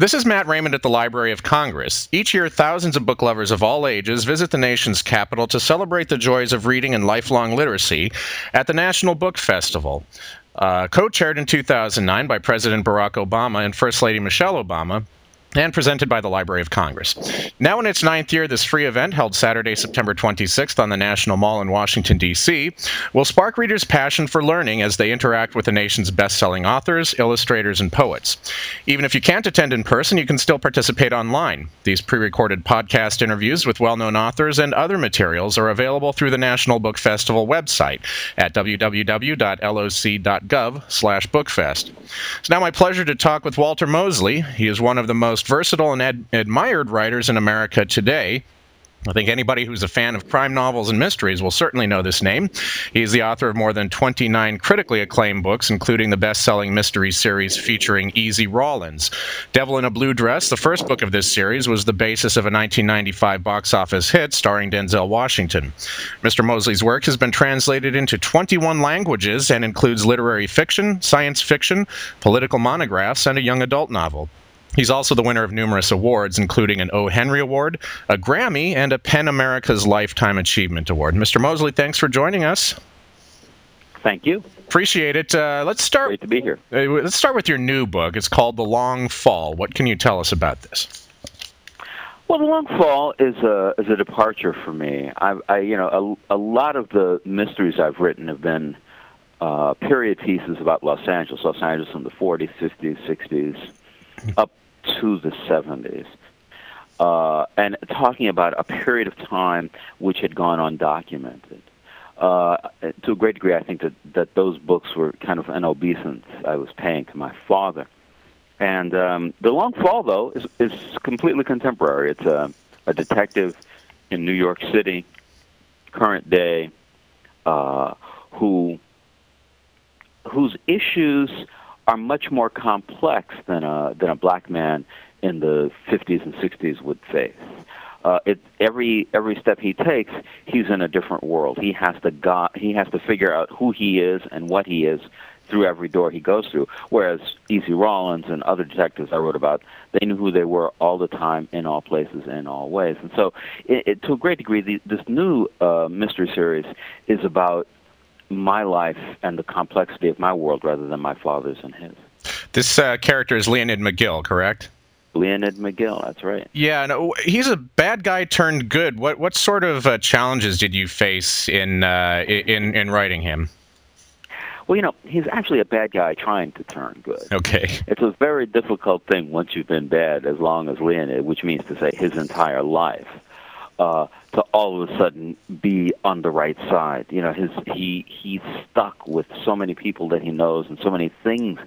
This is Matt Raymond at the Library of Congress. Each year, thousands of book lovers of all ages visit the nation's capital to celebrate the joys of reading and lifelong literacy at the National Book Festival. Uh, co chaired in 2009 by President Barack Obama and First Lady Michelle Obama, and presented by the Library of Congress. Now in its ninth year, this free event, held Saturday, September 26th on the National Mall in Washington, D.C., will spark readers' passion for learning as they interact with the nation's best selling authors, illustrators, and poets. Even if you can't attend in person, you can still participate online. These pre recorded podcast interviews with well known authors and other materials are available through the National Book Festival website at www.loc.gov slash bookfest. It's now my pleasure to talk with Walter Mosley. He is one of the most versatile and ad- admired writers in America today. I think anybody who's a fan of crime novels and mysteries will certainly know this name. He's the author of more than 29 critically acclaimed books, including the best selling mystery series featuring Easy Rawlins. Devil in a Blue Dress, the first book of this series, was the basis of a 1995 box office hit starring Denzel Washington. Mr. Mosley's work has been translated into 21 languages and includes literary fiction, science fiction, political monographs, and a young adult novel. He's also the winner of numerous awards, including an O. Henry Award, a Grammy, and a PEN America's Lifetime Achievement Award. Mr. Mosley, thanks for joining us. Thank you. Appreciate it. Uh, let's start. Great to be here. Uh, let's start with your new book. It's called The Long Fall. What can you tell us about this? Well, The Long Fall is a is a departure for me. I, I you know, a, a lot of the mysteries I've written have been uh, period pieces about Los Angeles, Los Angeles in the 40s, 50s, 60s, up to the 70s. Uh, and talking about a period of time which had gone undocumented. Uh, to a great degree, I think that, that those books were kind of an obeisance I was paying to my father. And um, The Long Fall, though, is, is completely contemporary. It's a, a detective in New York City, current day, uh, who whose issues are much more complex than a than a black man in the 50s and 60s would face. Uh, it, every every step he takes, he's in a different world. He has to go, he has to figure out who he is and what he is through every door he goes through. Whereas Easy Rawlins and other detectives I wrote about, they knew who they were all the time, in all places, in all ways. And so, it, it, to a great degree, the, this new uh, mystery series is about my life and the complexity of my world rather than my father's and his. This uh, character is Leonid McGill, correct? Leonid McGill, that's right. Yeah, no, he's a bad guy turned good. What what sort of uh, challenges did you face in uh, in in writing him? Well, you know, he's actually a bad guy trying to turn good. Okay. It's a very difficult thing once you've been bad as long as Leonid, which means to say his entire life uh, to all of a sudden be on the right side. You know, his he he's stuck with so many people that he knows and so many things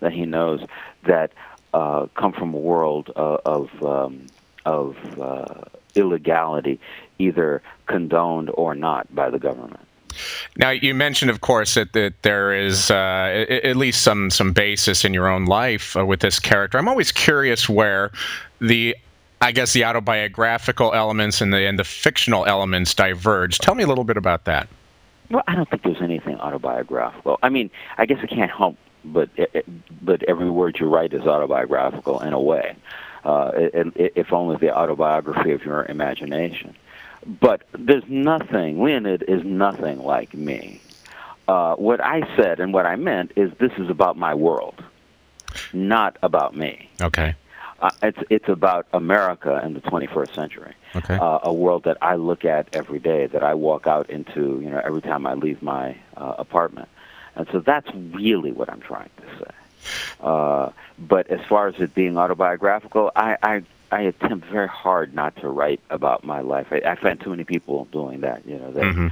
that he knows that uh, come from a world uh, of um, of uh, illegality, either condoned or not by the government. Now, you mentioned, of course, that, that there is uh, at least some some basis in your own life uh, with this character. I'm always curious where the I guess the autobiographical elements and the and the fictional elements diverge. Tell me a little bit about that. Well, I don't think there's anything autobiographical. I mean, I guess it can't help but it, but every word you write is autobiographical in a way. Uh, if only the autobiography of your imagination. But there's nothing. Leonid is nothing like me. Uh, what I said and what I meant is this is about my world, not about me. Okay. Uh, it's it's about America in the 21st century. Okay. Uh, a world that I look at every day, that I walk out into, you know, every time I leave my uh, apartment, and so that's really what I'm trying to say. Uh, but as far as it being autobiographical, I, I I attempt very hard not to write about my life. I, I find too many people doing that. You know, that mm-hmm.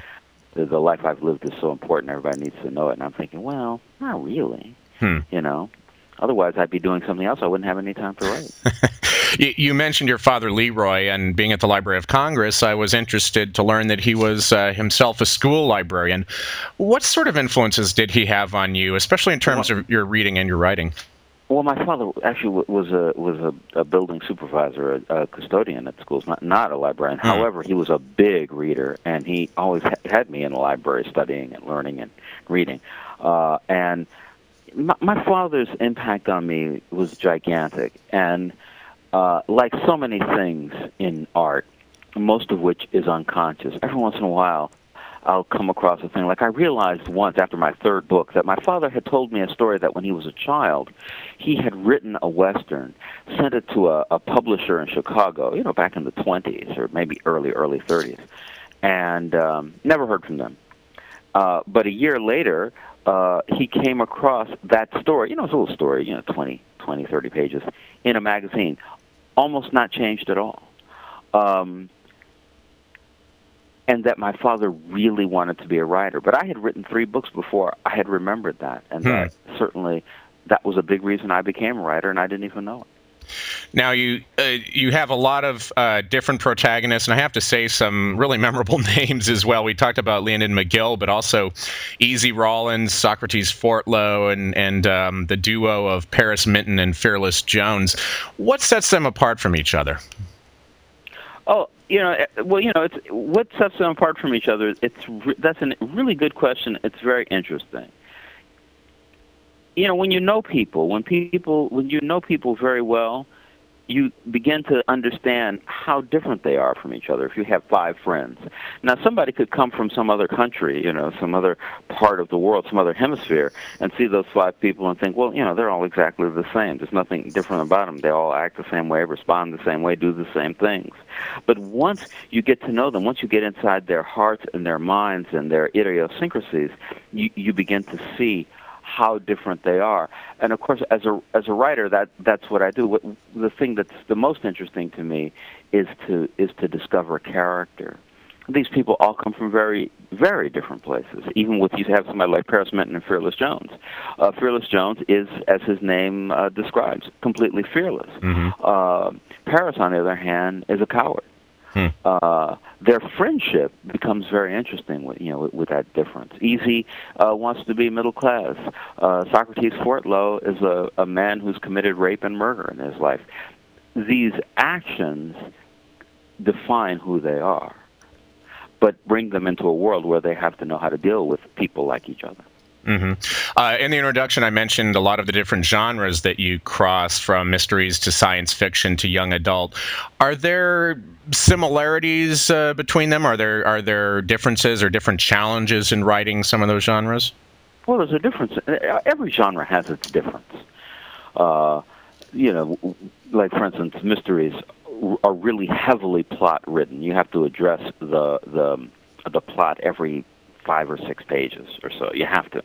the, the life I've lived is so important. Everybody needs to know it. And I'm thinking, well, not really. Hmm. You know, Otherwise, I'd be doing something else. I wouldn't have any time to write. you, mentioned your father, Leroy, and being at the Library of Congress, I was interested to learn that he was uh, himself a school librarian. What sort of influences did he have on you, especially in terms well, of your reading and your writing? Well, my father actually was a was a, a building supervisor, a, a, custodian at schools, not not a librarian. Hmm. However, he was a big reader, and he always ha- had me in the library studying and learning and reading. Uh, and my, my father's impact on me was gigantic, and uh, like so many things in art, most of which is unconscious. Every once in a while, I'll come across a thing. Like I realized once after my third book that my father had told me a story that when he was a child, he had written a western, sent it to a, a publisher in Chicago, you know, back in the 20s or maybe early, early 30s, and um, never heard from them. Uh, but a year later, uh, he came across that story. You know, it's a little story, you know, 20, 20, 30 pages in a magazine, almost not changed at all. Um, and that my father really wanted to be a writer. But I had written three books before I had remembered that, and hmm. that certainly that was a big reason I became a writer, and I didn't even know it. Now you uh, you have a lot of uh, different protagonists, and I have to say some really memorable names as well. We talked about Leonid McGill, but also Easy Rawlins, Socrates Fortlow, and and um, the duo of Paris Minton and Fearless Jones. What sets them apart from each other? Oh, you know, eh, well, you know, it's what sets them apart from each other. It's that's a really good question. It's very interesting. You know, when you know people, when people, when you know people very well, you begin to understand how different they are from each other if you have five friends. Now, somebody could come from some other country, you know, some other part of the world, some other hemisphere, and see those five people and think, well, you know, they're all exactly the same. There's nothing different about them. They all act the same way, respond the same way, do the same things. But once you get to know them, once you get inside their hearts and their minds and their idiosyncrasies, you, you begin to see how different they are. And of course, as a as a writer, that that's what I do. What, the thing that's the most interesting to me is to is to discover a character. These people all come from very very different places. Even with you have somebody like Paris Minton and Fearless Jones. Uh, fearless Jones is, as his name uh, describes, completely fearless. Mm-hmm. Uh, Paris, on the other hand, is a coward. Hmm. Uh, their friendship becomes very interesting with you know with, with that difference. Easy uh, wants to be middle class. Uh, Socrates Fortlow is a, a man who's committed rape and murder in his life. These actions define who they are, but bring them into a world where they have to know how to deal with people like each other. Mm-hmm. Uh, in the introduction, I mentioned a lot of the different genres that you cross from mysteries to science fiction to young adult. Are there similarities uh, between them? Are there are there differences or different challenges in writing some of those genres? Well, there's a difference. Every genre has its difference. Uh, you know, like for instance, mysteries are really heavily plot written. You have to address the the the plot every five or six pages or so. You have to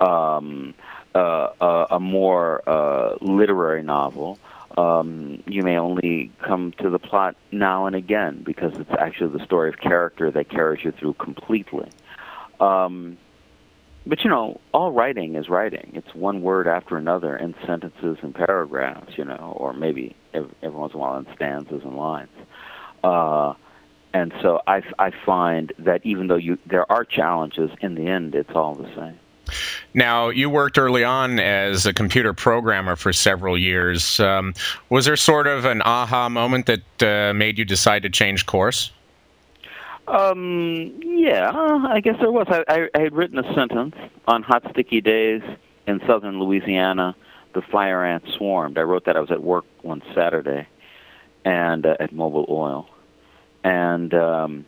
um, uh, a more uh, literary novel, um, you may only come to the plot now and again because it's actually the story of character that carries you through completely. Um, but you know, all writing is writing. It's one word after another in sentences and paragraphs, you know, or maybe every, every once in a while in stanzas and lines. Uh, and so I, I find that even though you there are challenges, in the end, it's all the same. Now, you worked early on as a computer programmer for several years. Um, was there sort of an aha moment that uh, made you decide to change course? Um, yeah, I guess there was. I, I, I had written a sentence on hot, sticky days in southern Louisiana. The fire ants swarmed. I wrote that. I was at work one Saturday, and uh, at Mobil Oil, and um,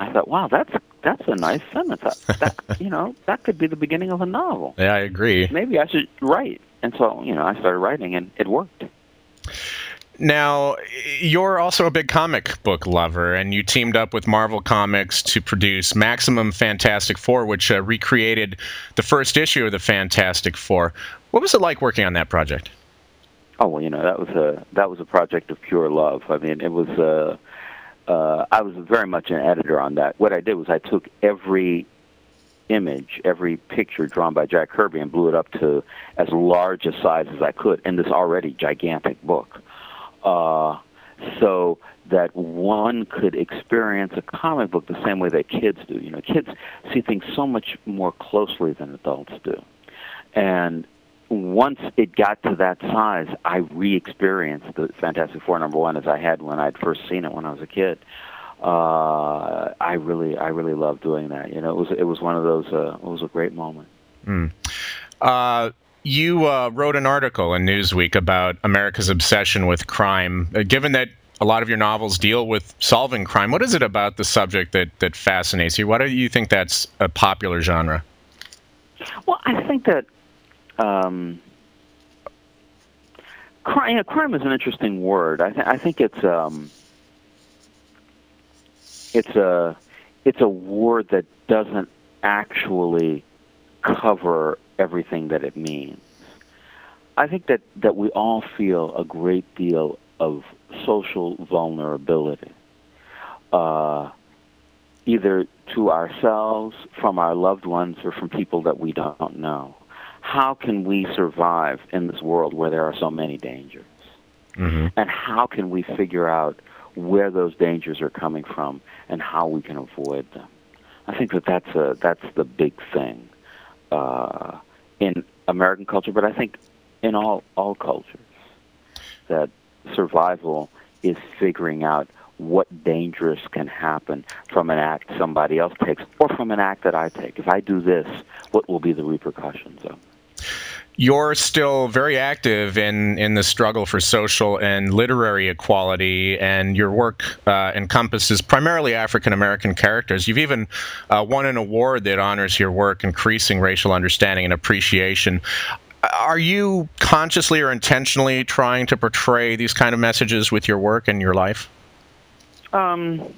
I thought, wow, that's that's a nice sentence. That, you know, that could be the beginning of a novel. Yeah, I agree. Maybe I should write. And so, you know, I started writing, and it worked. Now, you're also a big comic book lover, and you teamed up with Marvel Comics to produce Maximum Fantastic Four, which uh, recreated the first issue of the Fantastic Four. What was it like working on that project? Oh well, you know that was a that was a project of pure love. I mean, it was uh, uh, I was very much an editor on that. What I did was I took every image, every picture drawn by Jack Kirby, and blew it up to as large a size as I could in this already gigantic book, uh, so that one could experience a comic book the same way that kids do. You know, kids see things so much more closely than adults do, and once it got to that size, I re-experienced the Fantastic Four number one as I had when I'd first seen it when I was a kid. Uh, I really, I really loved doing that. You know, it was it was one of those. Uh, it was a great moment. Mm. Uh, You uh, wrote an article in Newsweek about America's obsession with crime. Uh, given that a lot of your novels deal with solving crime, what is it about the subject that, that fascinates you? Why do you think that's a popular genre? Well, I think that um, crime, you know, crime is an interesting word. I, th- I think it's um, it's a it's a word that doesn't actually cover everything that it means. I think that, that we all feel a great deal of social vulnerability, uh, either to ourselves, from our loved ones, or from people that we don't know. How can we survive in this world where there are so many dangers? Mm-hmm. And how can we figure out where those dangers are coming from and how we can avoid them? I think that that's a that's the big thing uh, in American culture, but I think in all all cultures that survival is figuring out what dangerous can happen from an act somebody else takes or from an act that I take. If I do this, what will be the repercussions of? You're still very active in, in the struggle for social and literary equality, and your work uh, encompasses primarily African American characters. You've even uh, won an award that honors your work, increasing racial understanding and appreciation. Are you consciously or intentionally trying to portray these kind of messages with your work and your life? Um,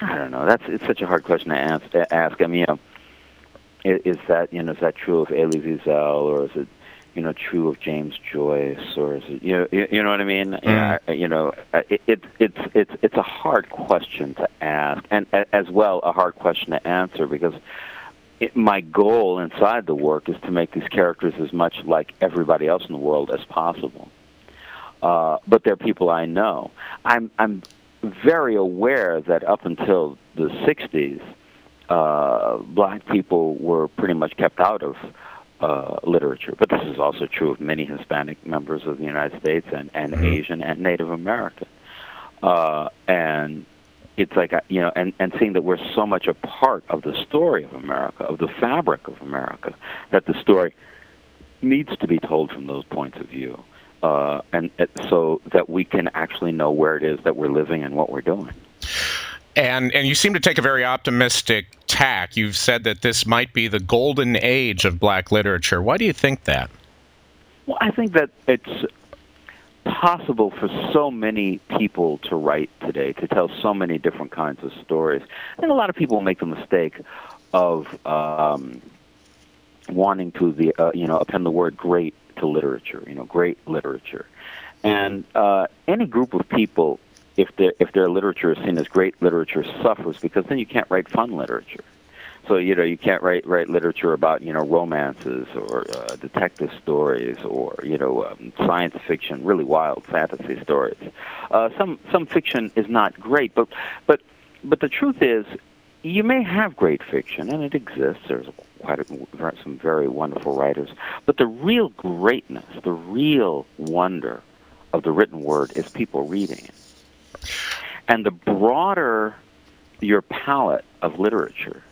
I don't know. That's it's such a hard question to ask. Ask. I mean, you know, is that you know is that true of Elie Wiesel or is it you know true of James Joyce or is it you know you, you know what I mean? Mm. Yeah, you know, it, it it's it's it's a hard question to ask and as well a hard question to answer because it, my goal inside the work is to make these characters as much like everybody else in the world as possible. Uh, but they're people I know. I'm I'm very aware that up until the '60s, uh, black people were pretty much kept out of uh, literature. But this is also true of many Hispanic members of the United States and, and mm-hmm. Asian and Native American. Uh, and it's like, you know, and, and seeing that we're so much a part of the story of America, of the fabric of America, that the story needs to be told from those points of view. Uh, and uh, so that we can actually know where it is that we're living and what we're doing. And and you seem to take a very optimistic tack. You've said that this might be the golden age of black literature. Why do you think that? Well, I think that it's possible for so many people to write today, to tell so many different kinds of stories. I think a lot of people make the mistake of um, wanting to the uh, you know append the word great to literature, you know, great literature. And uh, any group of people if their if their literature is seen as great literature suffers because then you can't write fun literature. So you know you can't write write literature about you know romances or uh, detective stories or you know um, science fiction, really wild fantasy stories. Uh, some some fiction is not great, but but but the truth is, you may have great fiction and it exists. There's quite a, some very wonderful writers, but the real greatness, the real wonder of the written word is people reading it. And the broader your palette of literature,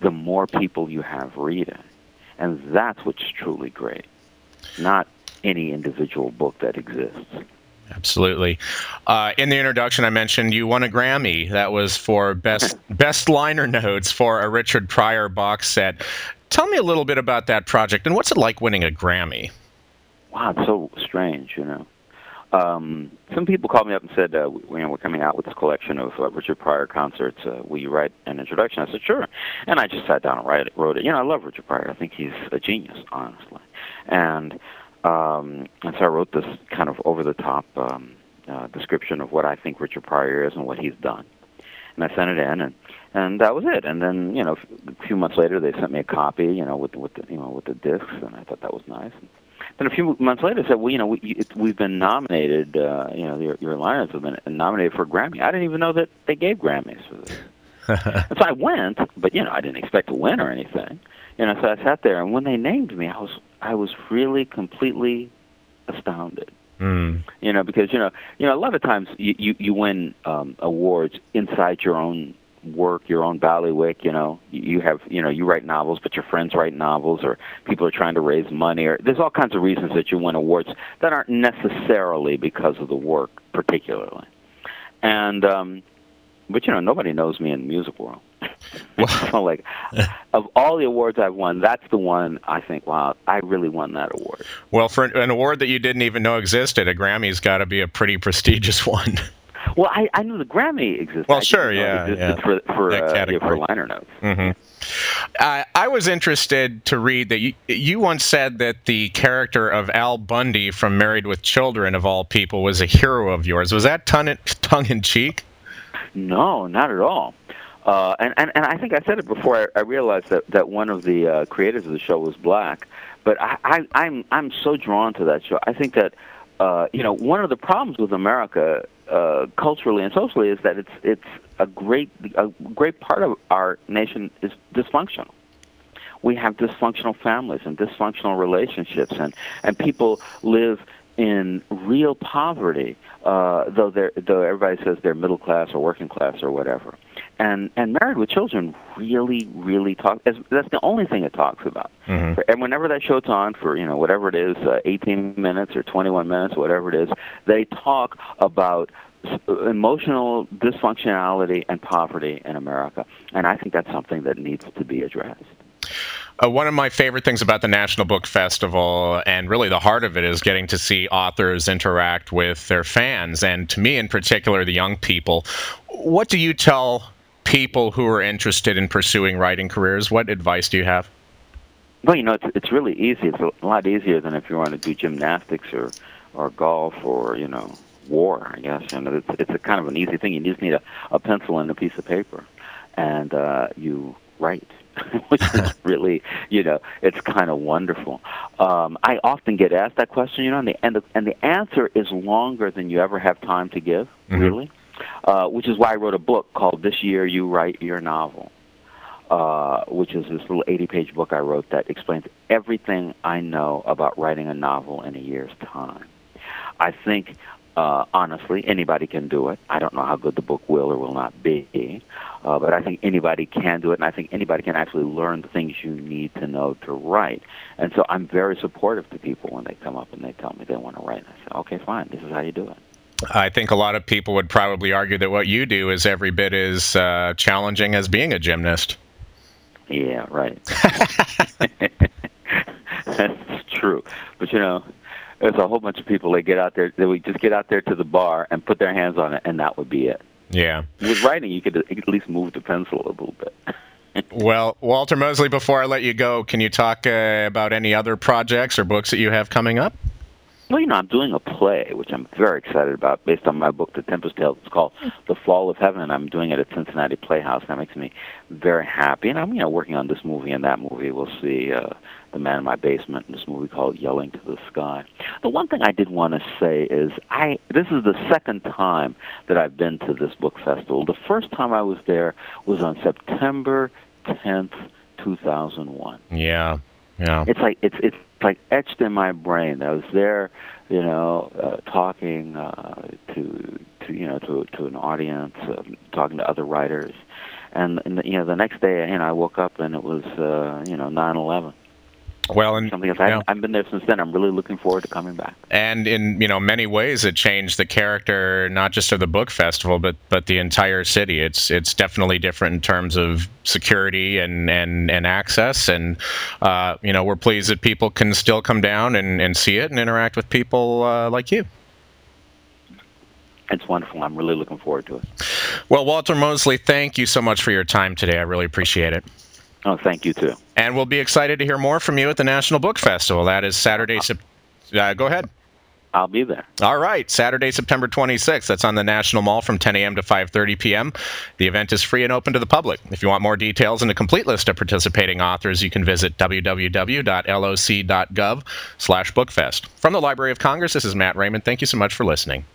the more people you have reading. And that's what's truly great, not any individual book that exists. Absolutely. Uh, in the introduction, I mentioned you won a Grammy. That was for best best liner notes for a Richard Pryor box set. Tell me a little bit about that project and what's it like winning a Grammy? Wow, it's so strange, you know um, some people called me up and said, uh, we, you know, we're coming out with this collection of uh, Richard Pryor concerts. Uh, will you write an introduction? I said, sure. And I just sat down and write it, wrote it. You know, I love Richard Pryor. I think he's a genius, honestly. And um, and so I wrote this kind of over-the-top um, uh, description of what I think Richard Pryor is and what he's done. And I sent it in, and and that was it. And then you know, a few months later, they sent me a copy, you know, with with the you know with the discs, and I thought that was nice. And, then a few months later, said, "Well, you know, we, it, we've been nominated. Uh, you know, your, your Lions have been nominated for a Grammy. I didn't even know that they gave Grammys for this." and so I went, but you know, I didn't expect to win or anything. You know, so I sat there, and when they named me, I was I was really completely astounded. Mm. You know, because you know, you know, a lot of times you you, you win um, awards inside your own work, your own ballywick. You know, you have you know you write novels, but your friends write novels, or people are trying to raise money, or there's all kinds of reasons that you win awards that aren't necessarily because of the work, particularly. And um, but you know, nobody knows me in the music world. so like, of all the awards I've won, that's the one I think, wow, I really won that award. Well, for an award that you didn't even know existed, a Grammy's got to be a pretty prestigious one. Well, I, I knew the Grammy existed. Well, sure, yeah, yeah. For for, uh, yeah, for liner notes. Mm-hmm. Uh, I was interested to read that you, you once said that the character of Al Bundy from Married with Children, of all people, was a hero of yours. Was that tongue tongue in cheek? No, not at all. Uh, and, and and I think I said it before. I, I realized that that one of the uh, creators of the show was black, but I, I I'm I'm so drawn to that show. I think that uh, you know one of the problems with America uh, culturally and socially is that it's it's a great a great part of our nation is dysfunctional. We have dysfunctional families and dysfunctional relationships, and and people live in real poverty, uh, though they're, though everybody says they're middle class or working class or whatever. And and Married with Children really really talk. That's the only thing it talks about. Mm-hmm. And whenever that show's on for you know whatever it is, uh, 18 minutes or 21 minutes, whatever it is, they talk about emotional dysfunctionality and poverty in America. And I think that's something that needs to be addressed. Uh, one of my favorite things about the National Book Festival, and really the heart of it, is getting to see authors interact with their fans, and to me in particular, the young people. What do you tell people who are interested in pursuing writing careers? What advice do you have? Well, you know, it's it's really easy. It's a lot easier than if you want to do gymnastics or or golf or you know war. I guess You know, it's it's a kind of an easy thing. You just need a, a pencil and a piece of paper, and uh, you write. which is really, you know, it's kind of wonderful. Um, I often get asked that question, you know, and the, and the, and the answer is longer than you ever have time to give, mm-hmm. really, uh, which is why I wrote a book called This Year You Write Your Novel. Uh, which is this little 80 page book I wrote that explains everything I know about writing a novel in a year's time. I think uh, honestly, anybody can do it. I don't know how good the book will or will not be, uh, but I think anybody can do it, and I think anybody can actually learn the things you need to know to write. And so I'm very supportive to people when they come up and they tell me they want to write. And I say, okay, fine, this is how you do it. I think a lot of people would probably argue that what you do is every bit as uh, challenging as being a gymnast. Yeah, right. That's true. But you know, there's a whole bunch of people that get out there that would just get out there to the bar and put their hands on it, and that would be it. Yeah. With writing, you could at least move the pencil a little bit. well, Walter Mosley, before I let you go, can you talk uh, about any other projects or books that you have coming up? Well, you know, I'm doing a play, which I'm very excited about, based on my book, The Tempest Tales. It's called The Fall of Heaven, and I'm doing it at Cincinnati Playhouse. And that makes me very happy. And I'm, you know, working on this movie and that movie. We'll see uh, The Man in My Basement, and this movie called Yelling to the Sky. The one thing I did want to say is, I this is the second time that I've been to this book festival. The first time I was there was on September 10th, 2001. Yeah, yeah. It's like it's it's like etched in my brain. I was there, you know, uh, talking uh, to to you know to to an audience, uh, talking to other writers, and, and you know the next day, you know, I woke up and it was uh, you know nine eleven. Well, and something else. I've been there since then. I'm really looking forward to coming back. And in you know many ways, it changed the character not just of the book festival, but but the entire city. It's it's definitely different in terms of security and and and access. And uh, you know we're pleased that people can still come down and and see it and interact with people uh, like you. It's wonderful. I'm really looking forward to it. Well, Walter Mosley, thank you so much for your time today. I really appreciate it. Oh, thank you too. And we'll be excited to hear more from you at the National Book Festival. That is Saturday. Uh, go ahead. I'll be there. All right, Saturday, September 26th. That's on the National Mall from 10 a.m. to 5:30 p.m. The event is free and open to the public. If you want more details and a complete list of participating authors, you can visit www.loc.gov/bookfest. From the Library of Congress, this is Matt Raymond. Thank you so much for listening.